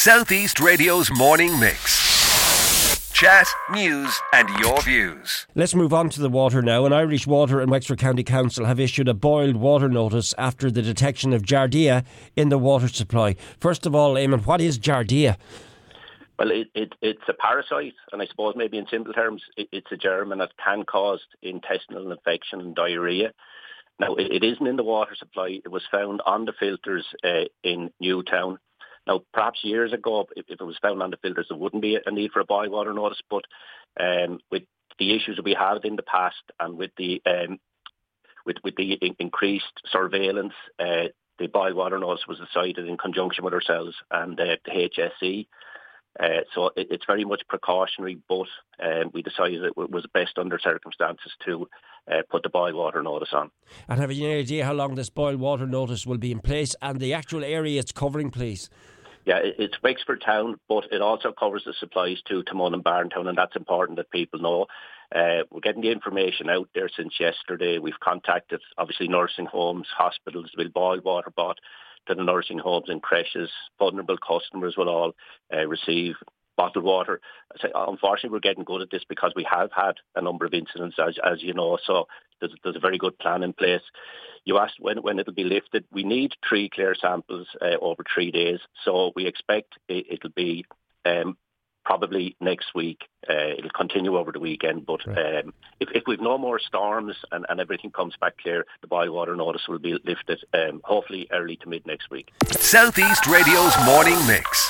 Southeast Radio's morning mix. Chat, news, and your views. Let's move on to the water now. An Irish Water and Wexford County Council have issued a boiled water notice after the detection of Giardia in the water supply. First of all, Eamon, what is Giardia? Well, it, it, it's a parasite, and I suppose maybe in simple terms, it, it's a germ and it can cause intestinal infection and diarrhea. Now, it, it isn't in the water supply. It was found on the filters uh, in Newtown. Now, perhaps years ago, if, if, it was found on the filters, there wouldn't be a need for a boil water notice. But um, with the issues that we had in the past and with the um, with, with the in- increased surveillance, uh, the boil water notice was decided in conjunction with ourselves and uh, the HSE. Uh, so it, it's very much precautionary, but um, we decided it was best under circumstances to uh, put the boil water notice on. And have you any idea how long this boil water notice will be in place and the actual area it's covering, please? Yeah, it, it's Wexford Town, but it also covers the supplies to Taghmon and Barntown, and that's important that people know. Uh, we're getting the information out there since yesterday. We've contacted, obviously, nursing homes, hospitals, we'll boil water bought to the nursing homes and creches. Vulnerable customers will all uh, receive bottled water. Unfortunately, we're getting good at this because we have had a number of incidents, as, as you know, so there's, there's, a very good plan in place. You asked when, when it'll be lifted. We need three clear samples uh, over three days, so we expect it, will be um, probably next week. Uh, it'll continue over the weekend, but right. um, if, if we've no more storms and, and everything comes back clear, the boil water notice will be lifted um, hopefully early to mid next week. Southeast Radio's morning mix.